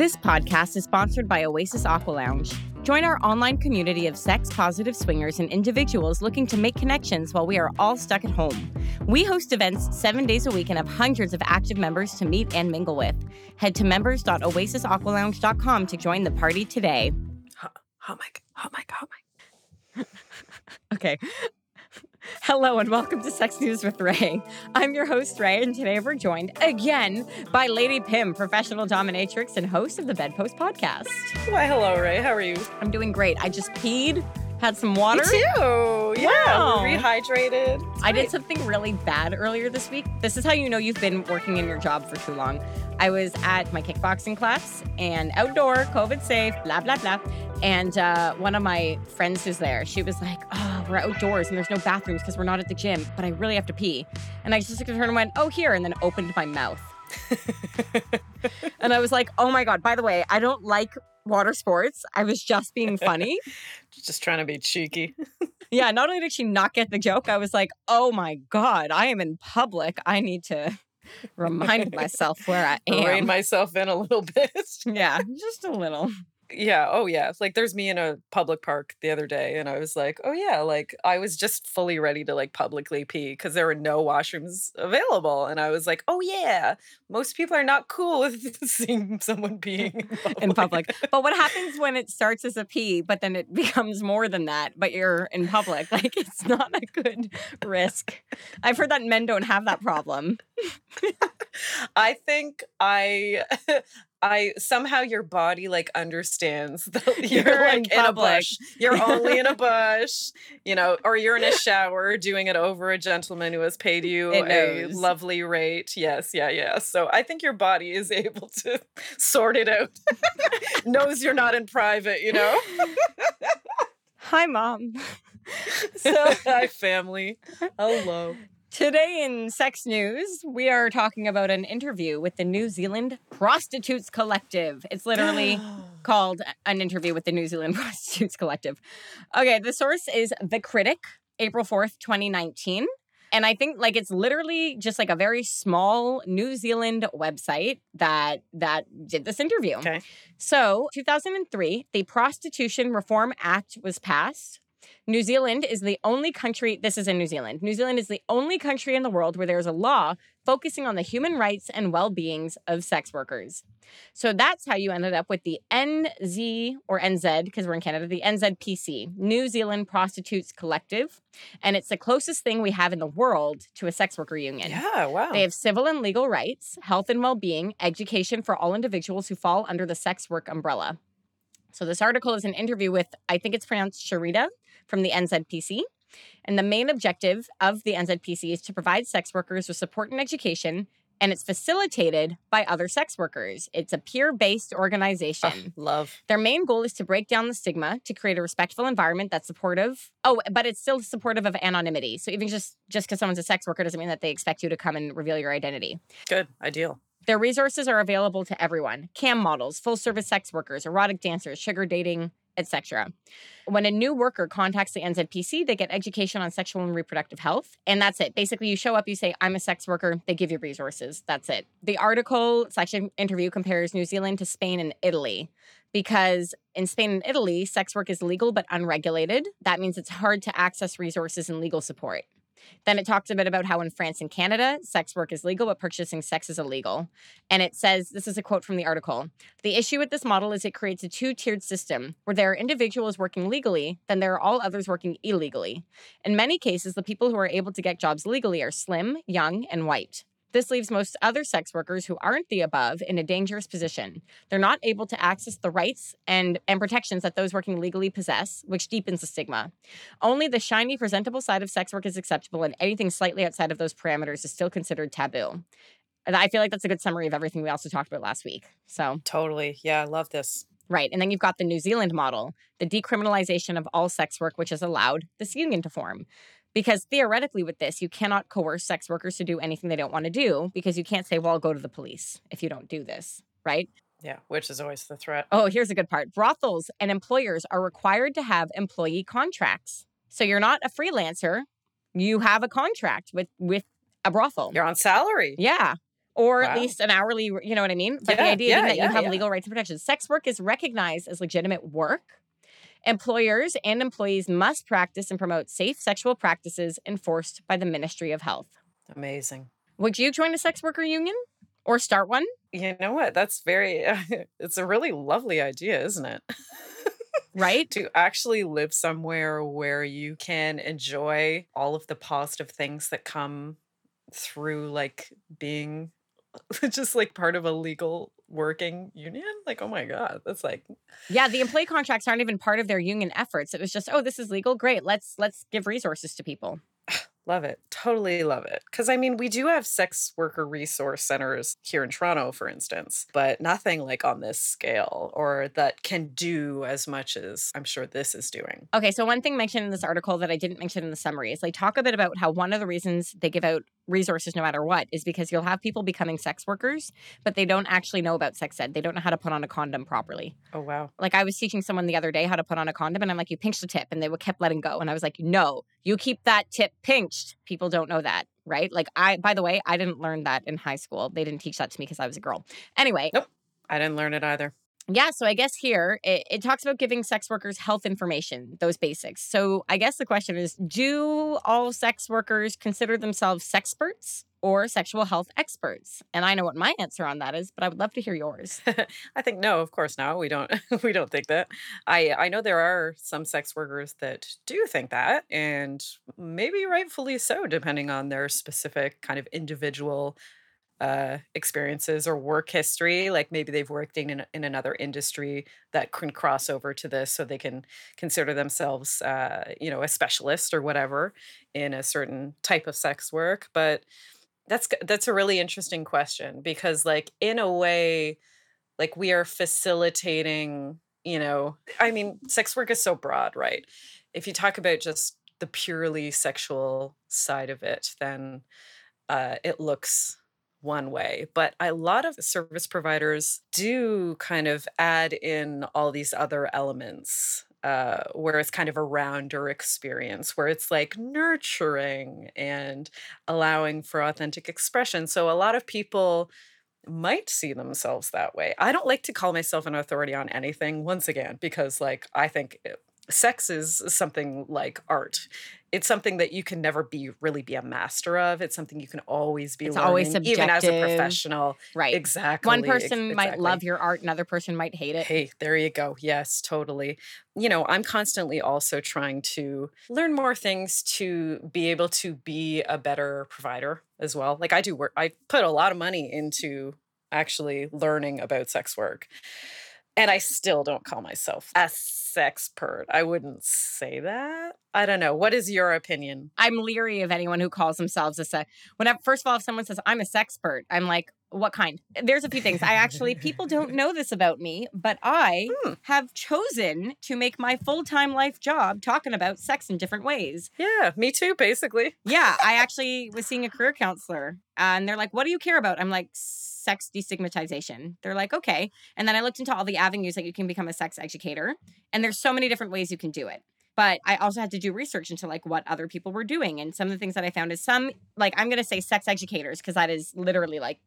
This podcast is sponsored by Oasis Aqua Lounge. Join our online community of sex positive swingers and individuals looking to make connections while we are all stuck at home. We host events seven days a week and have hundreds of active members to meet and mingle with. Head to members.oasisaqualounge.com to join the party today. Hot, hot mic, hot mic, hot mic. Okay. Hello and welcome to Sex News with Ray. I'm your host, Ray, and today we're joined again by Lady Pim, professional dominatrix and host of the Bedpost podcast. Why, hello, Ray. How are you? I'm doing great. I just peed, had some water. Me too. Yeah, Wow. rehydrated. It's I did something really bad earlier this week. This is how you know you've been working in your job for too long. I was at my kickboxing class and outdoor, COVID safe, blah, blah, blah. And uh, one of my friends who's there, she was like, Oh, we're outdoors and there's no bathrooms because we're not at the gym, but I really have to pee. And I just looked at her and went, Oh, here. And then opened my mouth. And I was like, Oh my God, by the way, I don't like water sports. I was just being funny. Just trying to be cheeky. Yeah, not only did she not get the joke, I was like, oh my God, I am in public. I need to remind myself where I Rein am. myself in a little bit. yeah, just a little. Yeah. Oh, yeah. Like, there's me in a public park the other day, and I was like, oh, yeah. Like, I was just fully ready to like publicly pee because there were no washrooms available. And I was like, oh, yeah. Most people are not cool with seeing someone peeing in public. In public. But what happens when it starts as a pee, but then it becomes more than that, but you're in public? Like, it's not a good risk. I've heard that men don't have that problem. I think I I somehow your body like understands that you're, You're like in, a bush. You're only in a bush, you know, or you're in a shower doing it over a gentleman who has paid you a lovely rate. Yes, yeah, yeah. So I think your body is able to sort it out. Knows you're not in private, you know. Hi, mom. so, Hi family. Hello. Today in Sex News, we are talking about an interview with the New Zealand Prostitutes Collective. It's literally called an interview with the New Zealand Prostitutes Collective. Okay, the source is The Critic, April 4th, 2019. And I think like it's literally just like a very small New Zealand website that that did this interview. Okay. So, 2003, the Prostitution Reform Act was passed. New Zealand is the only country, this is in New Zealand. New Zealand is the only country in the world where there's a law focusing on the human rights and well beings of sex workers. So that's how you ended up with the NZ or NZ, because we're in Canada, the NZPC, New Zealand Prostitutes Collective. And it's the closest thing we have in the world to a sex worker union. Yeah, wow. They have civil and legal rights, health and well being, education for all individuals who fall under the sex work umbrella. So, this article is an interview with, I think it's pronounced Sharita from the NZPC. And the main objective of the NZPC is to provide sex workers with support and education, and it's facilitated by other sex workers. It's a peer based organization. Ugh, love. Their main goal is to break down the stigma, to create a respectful environment that's supportive. Oh, but it's still supportive of anonymity. So even just just because someone's a sex worker doesn't mean that they expect you to come and reveal your identity. Good. Ideal. Their resources are available to everyone: cam models, full service sex workers, erotic dancers, sugar dating, etc. When a new worker contacts the NZPC, they get education on sexual and reproductive health, and that's it. Basically, you show up, you say, "I'm a sex worker." They give you resources. That's it. The article section interview compares New Zealand to Spain and Italy because in Spain and Italy, sex work is legal but unregulated. That means it's hard to access resources and legal support. Then it talks a bit about how in France and Canada, sex work is legal, but purchasing sex is illegal. And it says this is a quote from the article The issue with this model is it creates a two tiered system where there are individuals working legally, then there are all others working illegally. In many cases, the people who are able to get jobs legally are slim, young, and white. This leaves most other sex workers who aren't the above in a dangerous position. They're not able to access the rights and, and protections that those working legally possess, which deepens the stigma. Only the shiny, presentable side of sex work is acceptable, and anything slightly outside of those parameters is still considered taboo. And I feel like that's a good summary of everything we also talked about last week. So, Totally. Yeah, I love this. right. And then you've got the New Zealand model, the decriminalization of all sex work, which has allowed this union to form. Because theoretically, with this, you cannot coerce sex workers to do anything they don't want to do because you can't say, well, I'll go to the police if you don't do this, right? Yeah, which is always the threat. Oh, here's a good part brothels and employers are required to have employee contracts. So you're not a freelancer, you have a contract with, with a brothel. You're on salary. Yeah. or at least an hourly, you know what I mean? But the idea yeah, that you have yeah. legal rights and protections. Sex work is recognized as legitimate work. Employers and employees must practice and promote safe sexual practices enforced by the Ministry of Health. Amazing. Would you join a sex worker union or start one? You know what? That's very, it's a really lovely idea, isn't it? Right? to actually live somewhere where you can enjoy all of the positive things that come through like being just like part of a legal working union. Like, oh my God, that's like, Yeah, the employee contracts aren't even part of their union efforts. It was just, oh, this is legal. Great. Let's let's give resources to people. love it. Totally love it. Cause I mean, we do have sex worker resource centers here in Toronto, for instance, but nothing like on this scale or that can do as much as I'm sure this is doing. Okay, so one thing mentioned in this article that I didn't mention in the summary is they talk a bit about how one of the reasons they give out resources no matter what is because you'll have people becoming sex workers, but they don't actually know about sex ed. They don't know how to put on a condom properly. Oh, wow. Like I was teaching someone the other day how to put on a condom, and I'm like, you pinch the tip, and they would kept letting go. And I was like, no, you keep that tip pinched. People don't know that, right? Like I, by the way, I didn't learn that in high school. They didn't teach that to me because I was a girl. Anyway, Nope. I didn't learn it either. Yeah, so I guess here it, it talks about giving sex workers health information, those basics. So I guess the question is do all sex workers consider themselves sexperts or sexual health experts? And I know what my answer on that is, but I would love to hear yours. I think no, of course not. We don't we don't think that. I I know there are some sex workers that do think that and maybe rightfully so depending on their specific kind of individual uh experiences or work history like maybe they've worked in in another industry that can cross over to this so they can consider themselves uh you know a specialist or whatever in a certain type of sex work but that's that's a really interesting question because like in a way like we are facilitating you know i mean sex work is so broad right? If you talk about just the purely sexual side of it then uh, it looks one way but a lot of service providers do kind of add in all these other elements uh, where it's kind of a rounder experience where it's like nurturing and allowing for authentic expression so a lot of people might see themselves that way. I don't like to call myself an authority on anything once again because like I think sex is something like art. It's something that you can never be really be a master of. It's something you can always be It's learning always even as a professional. Right. Exactly. One person might love your art, another person might hate it. Hey, there you go. Yes, totally. You know, I'm constantly also trying to learn more things to be able to be a better provider as well. Like I do work, I put a lot of money into actually learning about sex work. And I still don't call myself a sexpert. I wouldn't say that. I don't know. What is your opinion? I'm leery of anyone who calls themselves a sex. Whenever, first of all, if someone says I'm a sexpert, I'm like, what kind? There's a few things. I actually, people don't know this about me, but I Hmm. have chosen to make my full time life job talking about sex in different ways. Yeah, me too, basically. Yeah, I actually was seeing a career counselor, and they're like, "What do you care about?" I'm like, "Sex destigmatization." They're like, "Okay," and then I looked into all the avenues that you can become a sex educator, and there's so many different ways you can do it. But I also had to do research into like what other people were doing, and some of the things that I found is some like I'm gonna say sex educators because that is literally like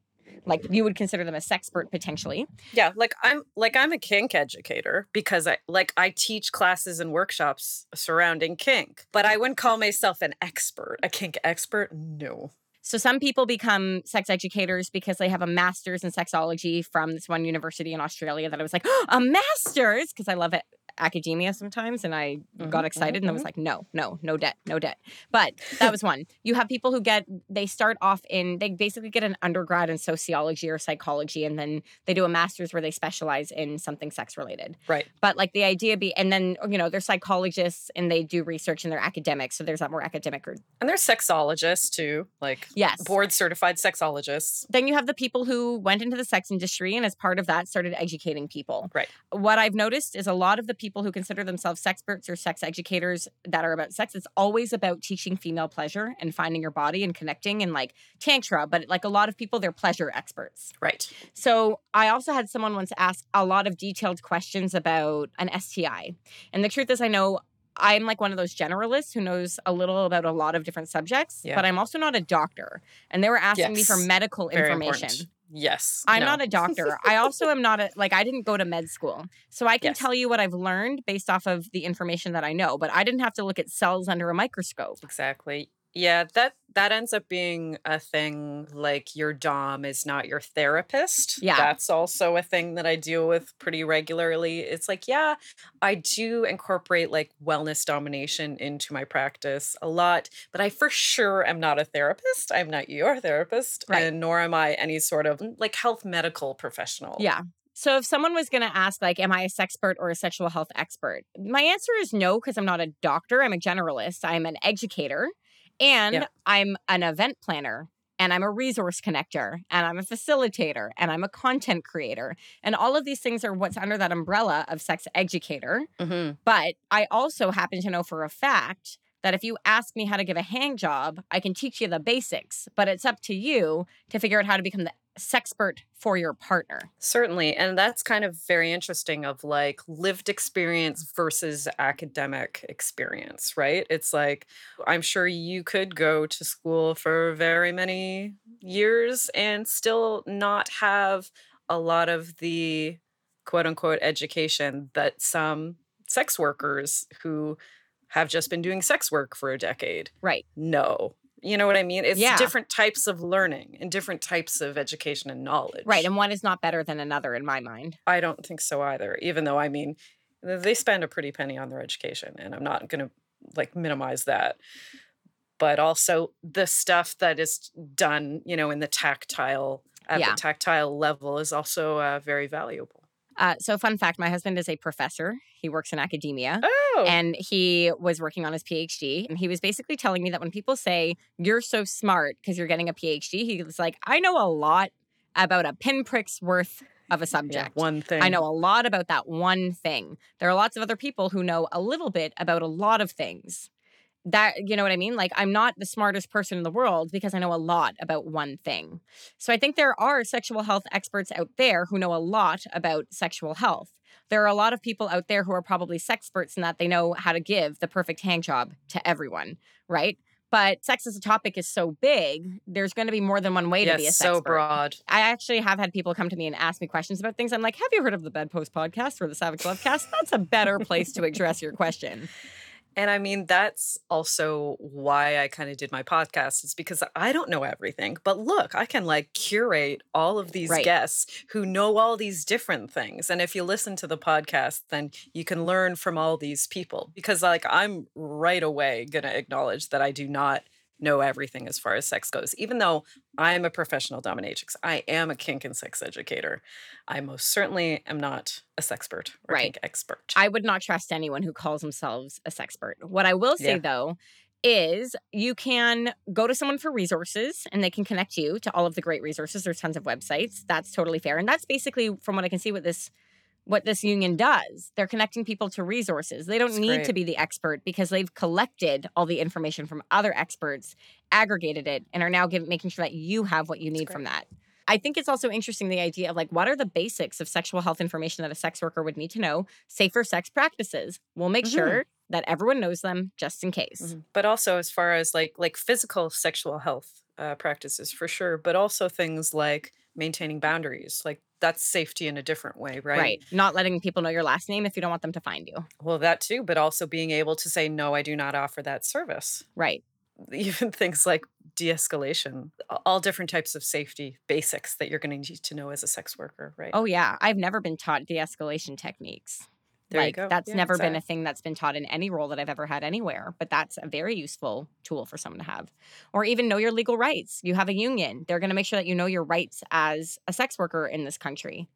like you would consider them a sexpert potentially. Yeah, like I'm like I'm a kink educator because I like I teach classes and workshops surrounding kink, but I wouldn't call myself an expert, a kink expert. No. So some people become sex educators because they have a master's in sexology from this one university in Australia that I was like, a master's? Because I love it academia sometimes and I got Mhm, excited and I was mhm. like, no, no, no debt, no debt. But that was one. You have people who get they start off in they basically get an undergrad in sociology or psychology and then they do a master's where they specialize in something sex related. Right. But like the idea be and then you know, they're psychologists and they do research and they're academics. So there's that more academic or And there's sexologists too, like yes. board certified sexologists. then you have the people who went into the sex industry and as part of that started educating people. Right. What I've noticed is a lot of the people who consider themselves sex experts or sex educators that are about sex, it's always about teaching female pleasure and finding your body and connecting and like tantra, but like a lot of people, they're pleasure experts. Right. So I also had someone once ask a lot of detailed questions about an STI. And the truth is, I know I'm like one of those generalists who knows a little about a lot of different subjects, Yeah. but I'm also not a doctor. And they were asking me for medical Very information. important. Yes. I'm no. not a doctor. I also am not a like I didn't go to med school. So I can Yes. tell you what I've learned based off of the information that I know, but I didn't have to look at cells under a microscope. Exactly. Yeah, that that ends up being a thing like your dom is not your therapist. Yeah. That's also a thing that I deal with pretty regularly. It's like, yeah, I do incorporate like wellness domination into my practice a lot, but I for sure am not a therapist. I'm not your therapist, Right. and nor am I any sort of mm, like health medical professional. Yeah. So if someone was going to ask like am I a sexpert or a sexual health expert? My answer is no because I'm not a doctor, I'm a generalist, I'm an educator, and Yeah. I'm an event planner. And I'm a resource connector, and I'm a facilitator, and I'm a content creator. And all of these things are what's under that umbrella of sex educator. Mhm. But I also happen to know for a fact that if you ask me how to give a hand job, I can teach you the basics, but it's up to you to figure out how to become the sexpert for your partner. Certainly. And that's kind of very interesting of like lived experience versus academic experience, right? It's like, I'm sure you could go to school for very many years and still not have a lot of the quote unquote education that some sex workers who have just been doing sex work for a decade Right. know. You know what I mean? It's Yeah. different types of learning and different types of education and knowledge. Right. And one is not better than another in my mind. I don't think so either. Even though I mean, they spend a pretty penny on their education, and I'm not going to like minimize that. But also the stuff that is done, you know, in the tactile at Yeah. the tactile level is also uh, very valuable. Uh, so, fun fact my husband is a professor, he works in academia. Oh, And he was working on his PhD. And he was basically telling me that when people say, you're so smart because you're getting a PhD, he was like, I know a lot about a pinprick's worth of a yeah, subject. one thing. I know a lot about that one thing. There are lots of other people who know a little bit about a lot of things. That, you know what I mean? Like, I'm not the smartest person in the world because I know a lot about one thing. So, I think there are sexual health experts out there who know a lot about sexual health. There are a lot of people out there who are probably sex experts in that they know how to give the perfect hand job to everyone, right? But sex as a topic is so big, there's going to be more than one way to be a yes, sex so broad. I actually have had people come to me and ask me questions about things. I'm like, have you heard of the Bedpost podcast or the Savage Love Cast? That's a better place to address your question. And I mean, that's also why I kind of did my podcast. It's because I don't know everything. But look, I can like curate all of these Right. guests who know all these different things. And if you listen to the podcast, then you can learn from all these people. Because like I'm right away going to acknowledge that I do not know everything as far as sex goes. Even though I'm a professional dominatrix, I am a kink and sex educator. I most certainly am not a sexpert or Right. kink expert. I would not trust anyone who calls themselves a sexpert. What I will say Yeah. though is you can go to someone for resources and they can connect you to all of the great resources. There's tons of websites. That's totally fair. And that's basically from what I can see what this what this union does. They're connecting people to resources. They don't That's need great. to be the expert because they've collected all the information from other experts, aggregated it, and are now giving making sure that you have what you That's need great. from that. I think it's also interesting the idea of like what are the basics of sexual health information that a sex worker would need to know, safer sex practices. We'll make Mhm. sure that everyone knows them just in case. Mhm. But also as far as like like physical sexual health uh, practices for sure, but also things like maintaining boundaries. Like that's safety in a different way, right? Right. Not letting people know your last name if you don't want them to find you. Well, that too, but also being able to say no, I do not offer that service. Right. Even things like de-escalation, all different types of safety basics that you're going to need to know as a sex worker, right? Oh yeah. I've never been taught de-escalation techniques. There like you go. that's Yeah, never been a thing that's been taught in any role that I've ever had anywhere, but that's a very useful tool for someone to have. Or even know your legal rights. You have a union. They're going to make sure that you know your rights as a sex worker in this country.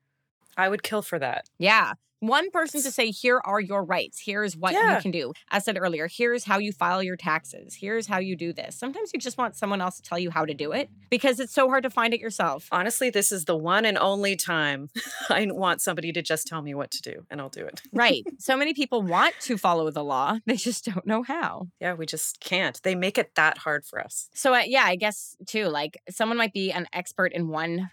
I would kill for that. Yeah. One person to say, here are your rights. Here's what Yeah. you can do. As said earlier, here's how you file your taxes. Here's how you do this. Sometimes you just want someone else to tell you how to do it because it's so hard to find it yourself. Honestly, this is the one and only time I want somebody to just tell me what to do, and I'll do it. Right. So many people want to follow the law, they just don't know how. Yeah, we just can't. They make it that hard for us. So, uh, yeah, I guess too, like someone might be an expert in one,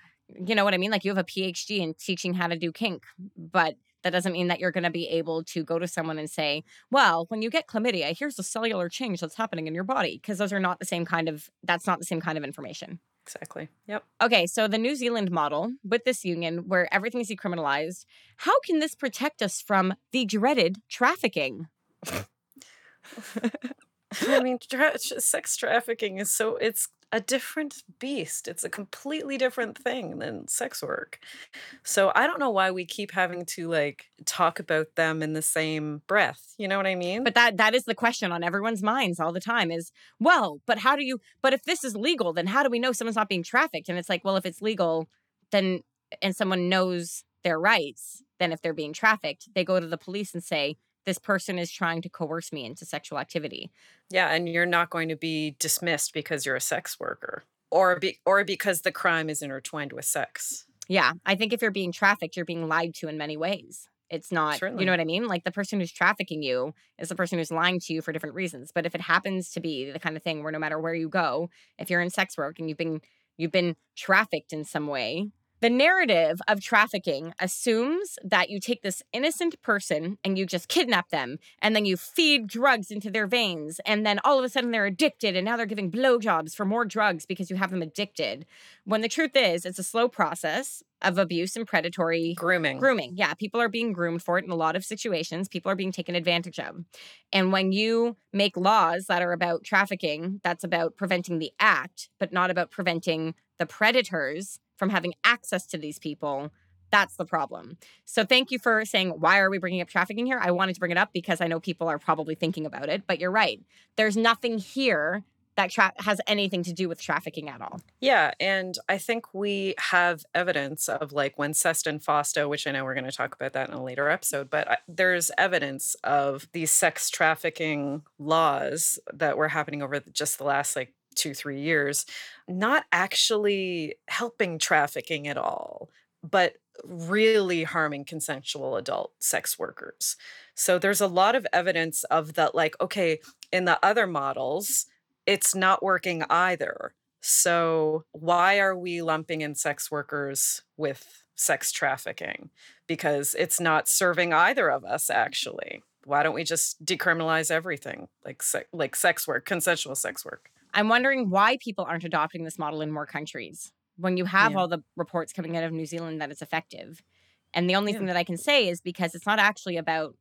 you know what I mean? Like you have a PhD in teaching how to do kink, but That doesn't mean that you're going to be able to go to someone and say, well, when you get chlamydia, here's the cellular change that's happening in your body. Because those are not the same kind of, that's not the same kind of information. Exactly. Yep. Okay, so the New Zealand model with this union where everything is decriminalized, how can this protect us from the dreaded trafficking? I mean, tra- sex trafficking is so it's a different beast. It's a completely different thing than sex work. So I don't know why we keep having to like talk about them in the same breath. You know what I mean? But that that is the question on everyone's minds all the time is, well, but how do you but if this is legal, then how do we know someone's not being trafficked? And it's like, well, if it's legal, then and someone knows their rights, then if they're being trafficked, they go to the police and say, this person is trying to coerce me into sexual activity. Yeah, and you're not going to be dismissed because you're a sex worker or be, or because the crime is intertwined with sex. Yeah, I think if you're being trafficked, you're being lied to in many ways. It's not, Certainly. you know what I mean? Like the person who's trafficking you is the person who's lying to you for different reasons. But if it happens to be the kind of thing where no matter where you go, if you're in sex work and you've been you've been trafficked in some way, the narrative of trafficking assumes that you take this innocent person and you just kidnap them and then you feed drugs into their veins and then all of a sudden they're addicted and now they're giving blowjobs for more drugs because you have them addicted. When the truth is, it's a slow process of abuse and predatory grooming. Grooming. Yeah, people are being groomed for it in a lot of situations. People are being taken advantage of. And when you make laws that are about trafficking, that's about preventing the act, but not about preventing the predators from having access to these people that's the problem. So thank you for saying why are we bringing up trafficking here? I wanted to bring it up because I know people are probably thinking about it, but you're right. There's nothing here that tra- has anything to do with trafficking at all. Yeah, and I think we have evidence of like when Sesta Fosta, which I know we're going to talk about that in a later episode, but I, there's evidence of these sex trafficking laws that were happening over just the last like two, three years, not actually helping trafficking at all, but really harming consensual adult sex workers. So there's a lot of evidence of that, like, okay, in the other models, it's not working either. So why are we lumping in sex workers with sex trafficking? Because it's not serving either of us, actually. Why don't we just decriminalize everything like se- like sex work, consensual sex work? I'm wondering why people aren't adopting this model in more countries when you have yeah. all the reports coming out of New Zealand that it's effective. And the only yeah. thing that I can say is because it's not actually about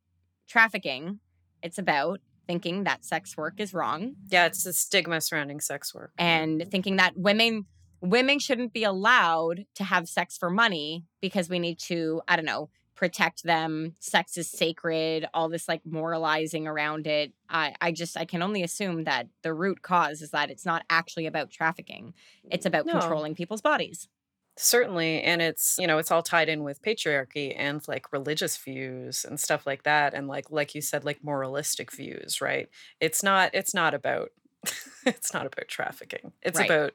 trafficking, it's about thinking that sex work is wrong. Yeah, it's the stigma surrounding sex work. And thinking that women women shouldn't be allowed to have sex for money because we need to, I don't know, protect them sex is sacred all this like moralizing around it i i just i can only assume that the root cause is that it's not actually about trafficking it's about no. controlling people's bodies certainly and it's you know it's all tied in with patriarchy and like religious views and stuff like that and like like you said like moralistic views right it's not it's not about it's not about trafficking it's right. about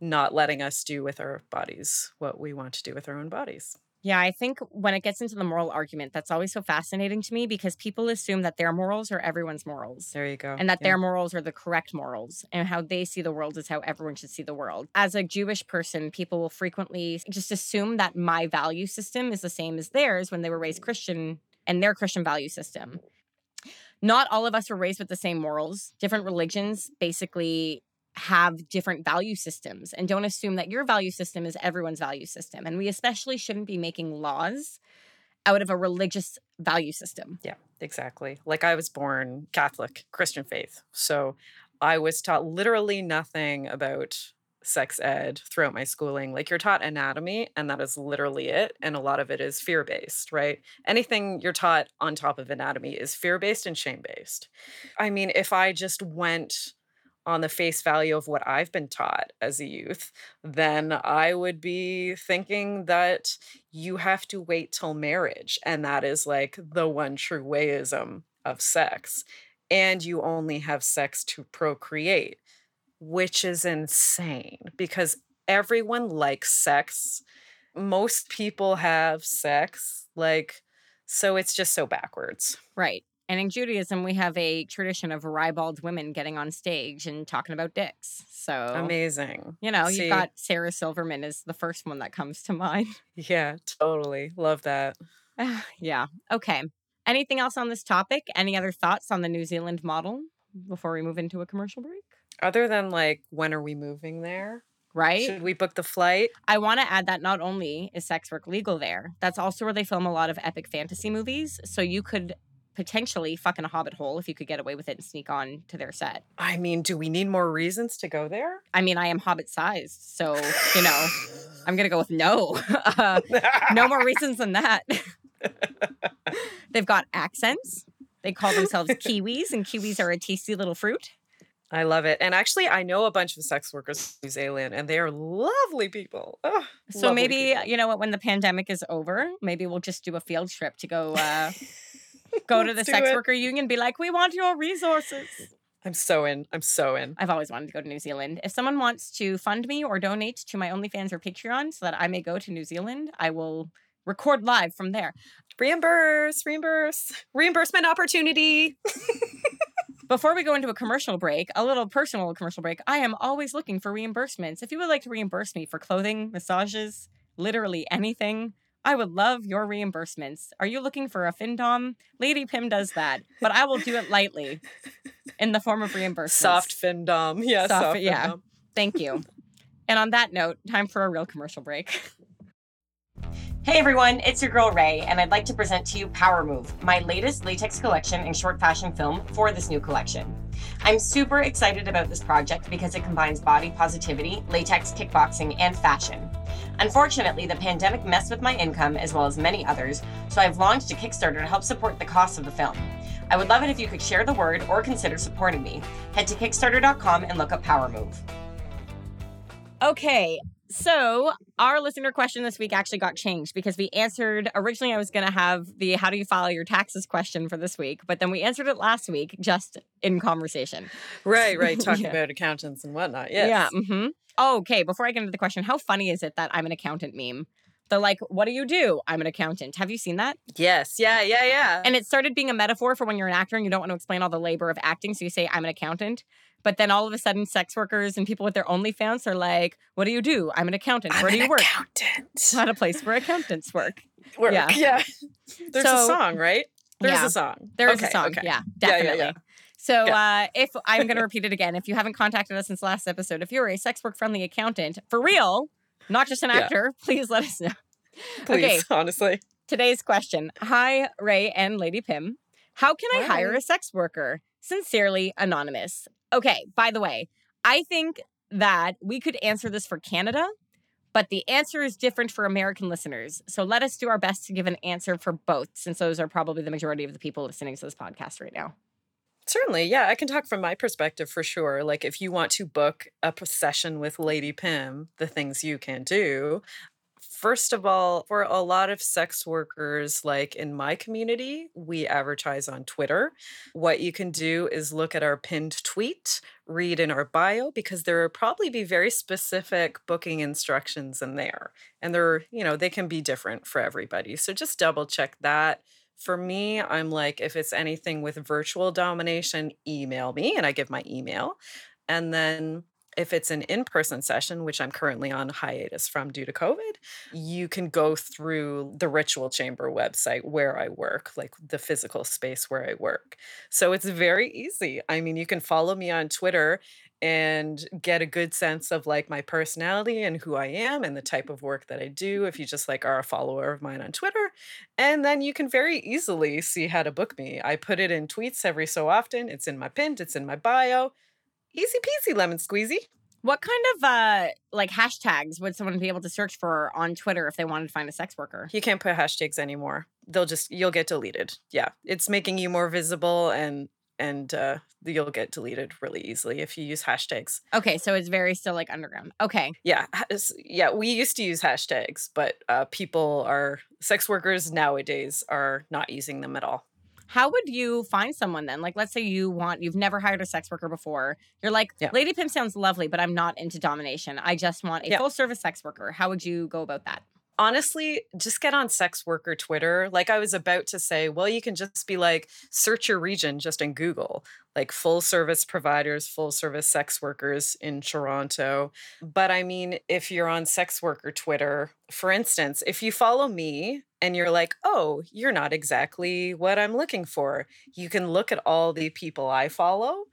not letting us do with our bodies what we want to do with our own bodies yeah, I think when it gets into the moral argument, that's always so fascinating to me because people assume that their morals are everyone's morals. There you go. And that yeah. their morals are the correct morals and how they see the world is how everyone should see the world. As a Jewish person, people will frequently just assume that my value system is the same as theirs when they were raised Christian and their Christian value system. Not all of us were raised with the same morals. Different religions basically have different value systems and don't assume that your value system is everyone's value system. And we especially shouldn't be making laws out of a religious value system. Yeah, exactly. Like I was born Catholic, Christian faith. So I was taught literally nothing about sex ed throughout my schooling. Like you're taught anatomy, and that is literally it. And a lot of it is fear based, right? Anything you're taught on top of anatomy is fear based and shame based. I mean, if I just went on the face value of what I've been taught as a youth, then I would be thinking that you have to wait till marriage. And that is like the one true wayism of sex. And you only have sex to procreate, which is insane because everyone likes sex. Most people have sex. Like, so it's just so backwards. Right. And in Judaism, we have a tradition of ribald women getting on stage and talking about dicks. So amazing. You know, See, you've got Sarah Silverman is the first one that comes to mind. Yeah, totally. Love that. Ah, yeah. Okay. Anything else on this topic? Any other thoughts on the New Zealand model before we move into a commercial break? Other than like, when are we moving there? Right? Should we book the flight? I want to add that not only is sex work legal there, that's also where they film a lot of epic fantasy movies. So you could potentially fucking a hobbit hole if you could get away with it and sneak on to their set. I mean, do we need more reasons to go there? I mean, I am hobbit sized. So, you know, I'm going to go with no. Uh, no more reasons than that. They've got accents. They call themselves Kiwis, and Kiwis are a tasty little fruit. I love it. And actually, I know a bunch of sex workers New Zealand, and they are lovely people. Oh, So lovely maybe, people. you know what, when the pandemic is over, maybe we'll just do a field trip to go uh, go to the sex it. worker union, be like, we want your resources. I'm so in. I'm so in. I've always wanted to go to New Zealand. If someone wants to fund me or donate to my OnlyFans or Patreon so that I may go to New Zealand, I will record live from there. Reimburse, reimburse, reimbursement opportunity. Before we go into a commercial break, a little personal commercial break, I am always looking for reimbursements. If you would like to reimburse me for clothing, massages, literally anything, I would love your reimbursements. Are you looking for a FinDom? Lady Pim does that, but I will do it lightly in the form of reimbursements. Soft FinDom. Yeah, Soft- soft, yeah. findom. Thank you. and on that note, time for a real commercial break. Hey everyone, it's your girl Ray, and I'd like to present to you Power Move, my latest latex collection and short fashion film for this new collection. I'm super excited about this project because it combines body positivity, latex kickboxing, and fashion. Unfortunately, the pandemic messed with my income as well as many others, so I've launched a Kickstarter to help support the cost of the film. I would love it if you could share the word or consider supporting me. Head to Kickstarter.com and look up Power Move. Okay, so our listener question this week actually got changed because we answered originally I was going to have the how do you file your taxes question for this week, but then we answered it last week just in conversation. Right, right. Talking Yeah. about accountants and whatnot. Yes. Yeah. Mm-hmm. okay, before I get into the question, how funny is it that I'm an accountant meme? They're like, what do you do? I'm an accountant. Have you seen that? Yes. Yeah. Yeah. Yeah. And it started being a metaphor for when you're an actor and you don't want to explain all the labor of acting. So you say, I'm an accountant. But then all of a sudden, sex workers and people with their OnlyFans are like, what do you do? I'm an accountant. I'm Where do you work? Accountant. Not a place where accountants work. Work. yeah. Yeah. There's So- a song, right? There's Yeah. a song. There is Okay, a song. okay. Yeah, definitely. yeah. So uh, if I'm going to repeat it again, if you haven't contacted us since last episode, if you're a sex work friendly accountant for real, not just an actor, please let us know. Please, Okay. honestly. Today's question Hi, Ray and Lady Pim. How can I hire a sex worker? Sincerely, Anonymous. Okay, by the way, I think that we could answer this for Canada, but the answer is different for American listeners. So let us do our best to give an answer for both, since those are probably the majority of the people listening to this podcast right now. Certainly, yeah, I can talk from my perspective for sure. Like, if you want to book a session with Lady Pim, the things you can do. First of all, for a lot of sex workers, like in my community, we advertise on Twitter. What you can do is look at our pinned tweet, read in our bio, because there will probably be very specific booking instructions in there. And they're, you know, they can be different for everybody. So just double check that. For me, I'm like, if it's anything with virtual domination, email me and I give my email. And then if it's an in person session, which I'm currently on hiatus from due to COVID, you can go through the Ritual Chamber website where I work, like the physical space where I work. So it's very easy. I mean, you can follow me on Twitter and get a good sense of like my personality and who I am and the type of work that I do if you just like are a follower of mine on Twitter. And then you can very easily see how to book me. I put it in tweets every so often. It's in my pinned, it's in my bio. Easy peasy lemon squeezy. What kind of uh like hashtags would someone be able to search for on Twitter if they wanted to find a sex worker? You can't put hashtags anymore. They'll just you'll get deleted. Yeah. It's making you more visible and and uh you'll get deleted really easily if you use hashtags. Okay, so it's very still like underground. Okay. Yeah, yeah, we used to use hashtags, but uh people are sex workers nowadays are not using them at all. How would you find someone then? Like, let's say you want, you've never hired a sex worker before. You're like, Yeah. Lady Pim sounds lovely, but I'm not into domination. I just want a Yeah. full service sex worker. How would you go about that? honestly, just get on sex worker Twitter. Like I was about to say, well, you can just be like, search your region just in Google, like full service providers, full service sex workers in Toronto. But I mean, if you're on sex worker Twitter, for instance, if you follow me and you're like, oh, you're not exactly what I'm looking for. You can look at all the people I follow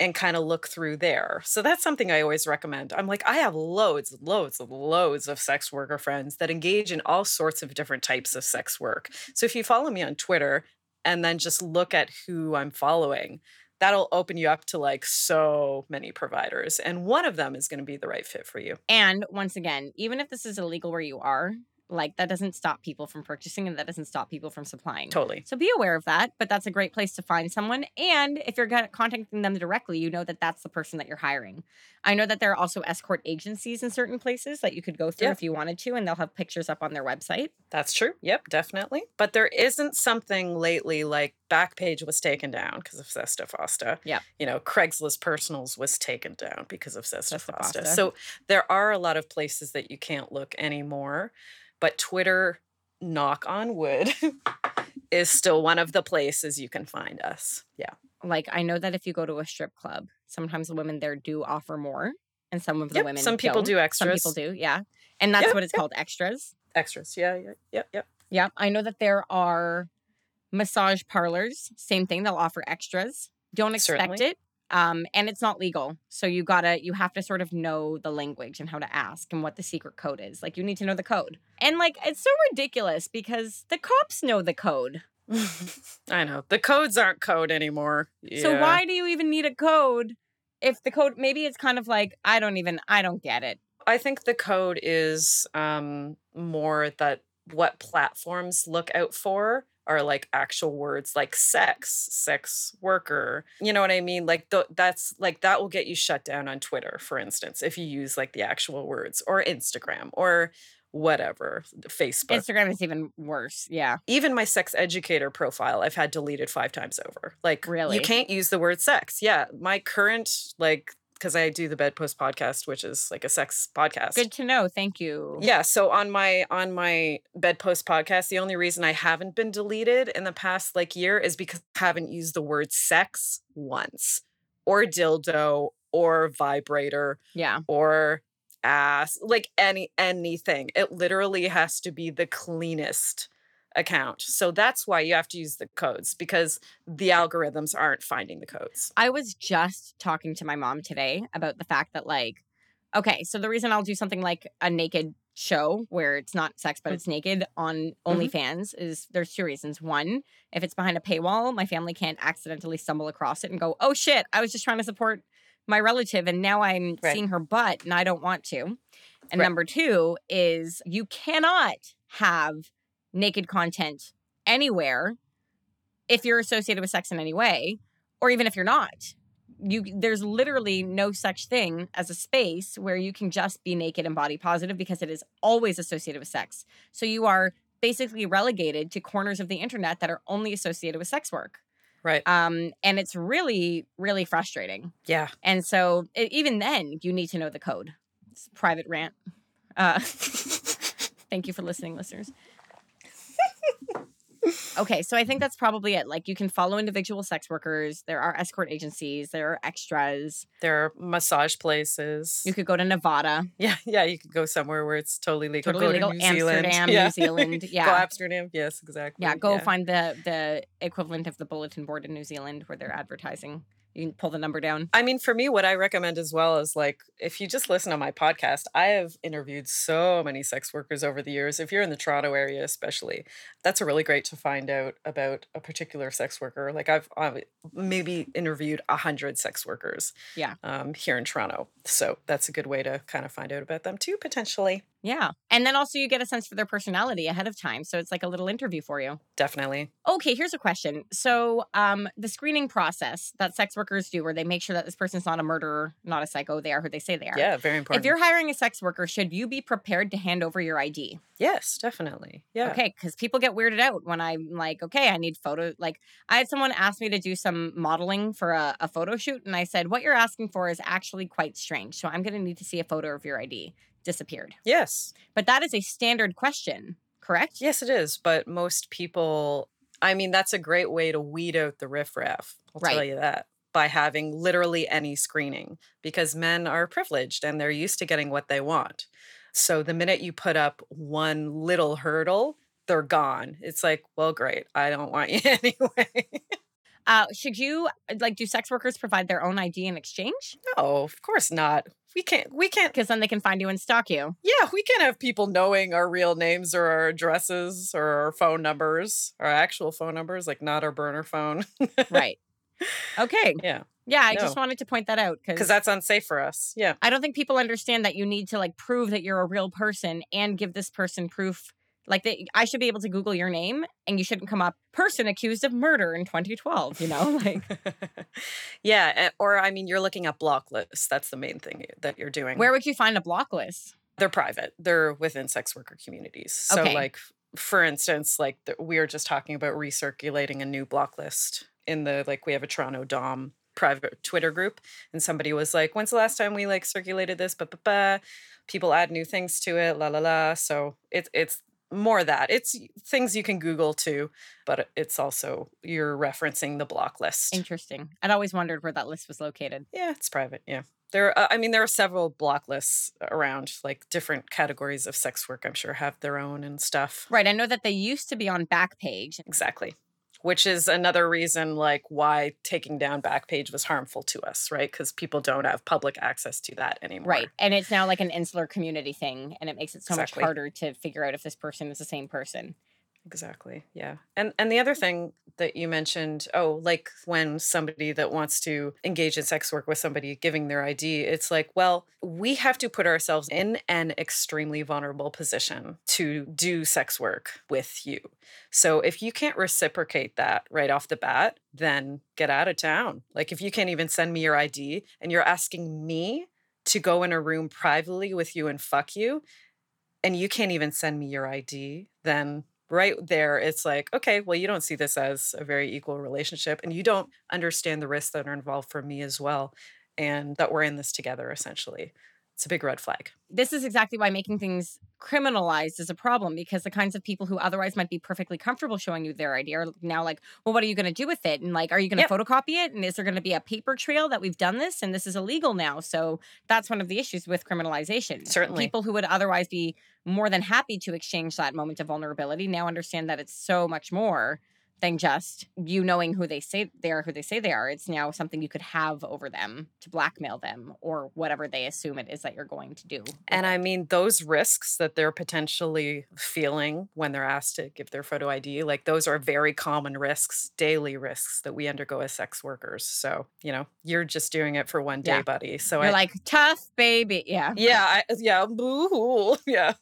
and kind of look through there. So that's something I always recommend. I'm like, I have loads, loads, loads of sex worker friends that engage in all sorts of different types of sex work. So if you follow me on Twitter and then just look at who I'm following, that'll open you up to like so many providers. And one of them is going to be the right fit for you. And once again, even if this is illegal where you are, like that doesn't stop people from purchasing and that doesn't stop people from supplying. Totally. So be aware of that, but that's a great place to find someone. And if you're contacting them directly, you know that that's the person that you're hiring. I know that there are also escort agencies in certain places that you could go through Yeah. if you wanted to, and they'll have pictures up on their website. That's true. Yep, definitely. But there isn't something lately like Backpage was taken down because of Sesta Fosta. Yep. You know, Craigslist Personals was taken down because of Sesta Sesta Fosta. Fosta. So there are a lot of places that you can't look anymore. But Twitter, knock on wood, is still one of the places you can find us. Yeah. Like I know that if you go to a strip club, sometimes the women there do offer more, and some of the Yep, women some people don't. do Some extras. people do, yeah. And that's Yeah, what it's yeah. called, extras. Extras. Yeah, yeah, yep, yep. Yeah, I know that there are massage parlors. Same thing; they'll offer extras. Don't expect Certainly. it, um, and it's not legal. So you gotta, you have to sort of know the language and how to ask and what the secret code is. Like you need to know the code. And like it's so ridiculous because the cops know the code. I know. The codes aren't code anymore. So why do you even need a code? If the code, maybe it's kind of like I don't even, I don't get it. I think the code is um, more that what platforms look out for are like actual words like sex, sex worker. You know what I mean? Like th- that's like that will get you shut down on Twitter, for instance, if you use like the actual words or Instagram or whatever, Facebook. Instagram is even worse. Yeah. Even my sex educator profile, I've had deleted five times over. Like, Really? you can't use the word sex. Yeah, my current like because I do the Bedpost podcast, which is like a sex podcast. Good to know. Thank you. Yeah, so on my on my bedpost podcast, the only reason I haven't been deleted in the past like year is because I haven't used the word sex once or dildo or vibrator Yeah. or ass, like any anything. It literally has to be the cleanest account. So that's why you have to use the codes because the algorithms aren't finding the codes. I was just talking to my mom today about the fact that, like, okay, so the reason I'll do something like a naked show where it's not sex, but Mm. it's naked on Mhm. OnlyFans is there's two reasons. One, if it's behind a paywall, my family can't accidentally stumble across it and go, oh shit, I was just trying to support my relative and now I'm Right. seeing her butt and I don't want to. And Right. number two is you cannot have naked content anywhere if you're associated with sex in any way, or even if you're not. You there's literally no such thing as a space where you can just be naked and body positive because it is always associated with sex. So you are basically relegated to corners of the internet that are only associated with sex work. Right. Um, and it's really, really frustrating. Yeah. And so e- even then, you need to know the code. It's a private rant. Uh, thank you for listening, listeners. Okay, so I think that's probably it. Like you can follow individual sex workers. There are escort agencies. There are extras. There are massage places. You could go to Nevada, Yeah, yeah, you could go somewhere where it's totally legal. totally go legal. to New Zealand. Amsterdam, yeah. New Zealand. go Amsterdam. Yes, exactly. yeah. Go find the the equivalent of the bulletin board in New Zealand where they're advertising. You can pull the number down. I mean, for me, what I recommend as well is like if you just listen to my podcast, I have interviewed so many sex workers over the years. If you're in the Toronto area, especially, that's a really great to find out about a particular sex worker. Like I've, I've maybe interviewed a hundred sex workers. Yeah. Um, here in Toronto, so that's a good way to kind of find out about them too, potentially. Yeah, and then also you get a sense for their personality ahead of time, so it's like a little interview for you. Definitely. Okay, here's a question. So, um, the screening process that sex workers do, where they make sure that this person's not a murderer, not a psycho, they are who they say they are. Yeah, very important. If you're hiring a sex worker, should you be prepared to hand over your ID? yes, definitely. Yeah. Okay, because people get weirded out when I'm like, okay, I need photo. Like, I had someone ask me to do some modeling for a, a photo shoot, and I said, what you're asking for is actually quite strange. So, I'm going to need to see a photo of your ID. Disappeared. Yes. But that is a standard question, correct? Yes, it is. But most people, I mean, that's a great way to weed out the riffraff. I'll tell you that by having literally any screening because men are privileged and they're used to getting what they want. So the minute you put up one little hurdle, they're gone. It's like, well, great. I don't want you anyway. Uh, should you like do sex workers provide their own ID in exchange? no, of course not. We can't. We can't. Because then they can find you and stalk you. Yeah, we can't have people knowing our real names or our addresses or our phone numbers, our actual phone numbers, like not our burner phone. Right. Okay. yeah, Yeah, I just wanted to point that out because that's unsafe for us. Yeah. I don't think people understand that you need to like prove that you're a real person and give this person proof. Like that, I should be able to Google your name, and you shouldn't come up person accused of murder in 2012. You know, like yeah, eh, or I mean, you're looking at block lists. That's the main thing that you're doing. where would you find a block list? they're private. They're within sex worker communities. So, Okay. like for instance, like the, we were just talking about recirculating a new block list in the like we have a Toronto Dom private Twitter group, and somebody was like, "When's the last time we like circulated this?" But people add new things to it, la la la. So it's it's more that it's things you can Google too, but it's also you're referencing the block list. Interesting. I'd always wondered where that list was located. Yeah, it's private. Yeah. There, uh, I mean, there are several block lists around, like different categories of sex work. I'm sure have their own and stuff. Right. I know that they used to be on Backpage. Exactly, which is another reason, like, why taking down Backpage was harmful to us, right? Because people don't have public access to that anymore. Right. And it's now like an insular community thing, and it makes it so Exactly. much harder to figure out if this person is the same person. Exactly. Yeah. And and the other thing that you mentioned, oh, like when somebody that wants to engage in sex work with somebody giving their ID, it's like, well, we have to put ourselves in an extremely vulnerable position to do sex work with you. So if you can't reciprocate that right off the bat, then get out of town. Like if you can't even send me your ID and you're asking me to go in a room privately with you and fuck you, and you can't even send me your ID, then right there it's like, okay, well, you don't see this as a very equal relationship and you don't understand the risks that are involved for me as well and that we're in this together essentially. It's a big red flag. This is exactly why making things criminalized is a problem because the kinds of people who otherwise might be perfectly comfortable showing you their idea are now like, well, what are you going to do with it? And like, are you going to Yep. photocopy it? And is there going to be a paper trail that we've done this and this is illegal now? So that's one of the issues with criminalization. Certainly. People who would otherwise be more than happy to exchange that moment of vulnerability now understand that it's so much more than just you knowing who they say they are, who they say they are. It's now something you could have over them to blackmail them or whatever they assume it is that you're going to do. And. I mean, those risks that they're potentially feeling when they're asked to give their photo ID, like those are very common risks, daily risks that we undergo as sex workers. So, you know, you're just doing it for one day, Yeah. buddy. So You're I, like tough baby. Yeah. yeah, I, yeah, boo, yeah.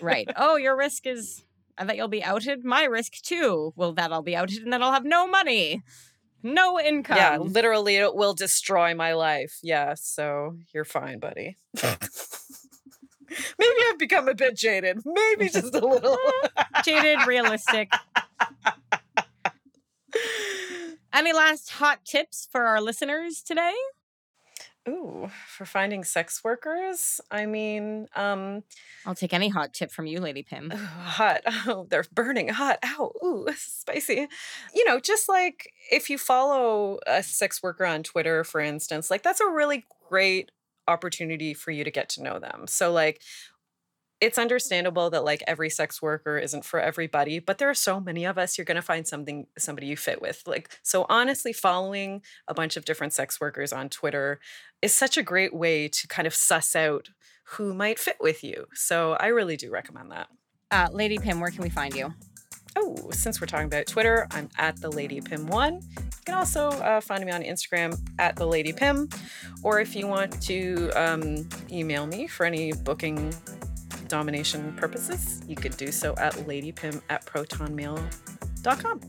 right. Oh, your risk is that you'll be outed. My risk too. Well, that I'll be outed and then I'll have no money, no income. Yeah, literally, it will destroy my life. Yeah, so you're fine, buddy. Maybe I've become a bit jaded. Maybe just a little. Jaded, realistic. Any last hot tips for our listeners today? Ooh, for finding sex workers? I mean, um, I'll take any hot tip from you, Lady Pim. ooh, hot. Oh, they're burning hot. Ow, ooh, spicy. You know, just like if you follow a sex worker on Twitter, for instance, like that's a really great opportunity for you to get to know them. So, like, it's understandable that like every sex worker isn't for everybody but there are so many of us you're going to find something somebody you fit with like so honestly following a bunch of different sex workers on twitter is such a great way to kind of suss out who might fit with you so i really do recommend that Uh, Lady Pim, where can we find you? oh since we're talking about twitter i'm at the lady pim one you can also uh, find me on instagram at the lady pim or if you want to um, email me for any booking domination purposes, you could do so at ladypim at protonmail.com.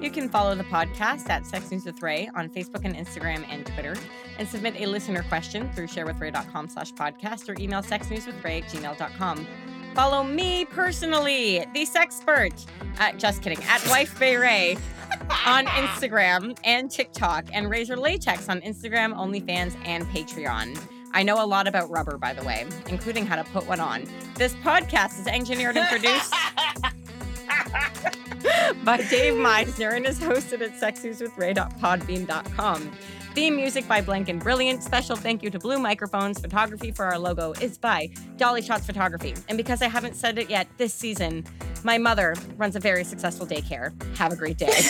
You can follow the podcast at Sex News with Ray on Facebook and Instagram and Twitter, and submit a listener question through sharewithray.com slash podcast or email sexnewswithray at gmail.com. Follow me personally, the sexpert, at just kidding, at Wife Bay Ray on Instagram and TikTok, and Razor Latex on Instagram, OnlyFans, and Patreon. I know a lot about rubber, by the way, including how to put one on. This podcast is engineered and produced by Dave Meisner and is hosted at sexnewswithray.podbean.com. Theme music by Blank and Brilliant. Special thank you to Blue Microphones. Photography for our logo is by Dolly Shots Photography. And because I haven't said it yet this season, my mother runs a very successful daycare. Have a great day.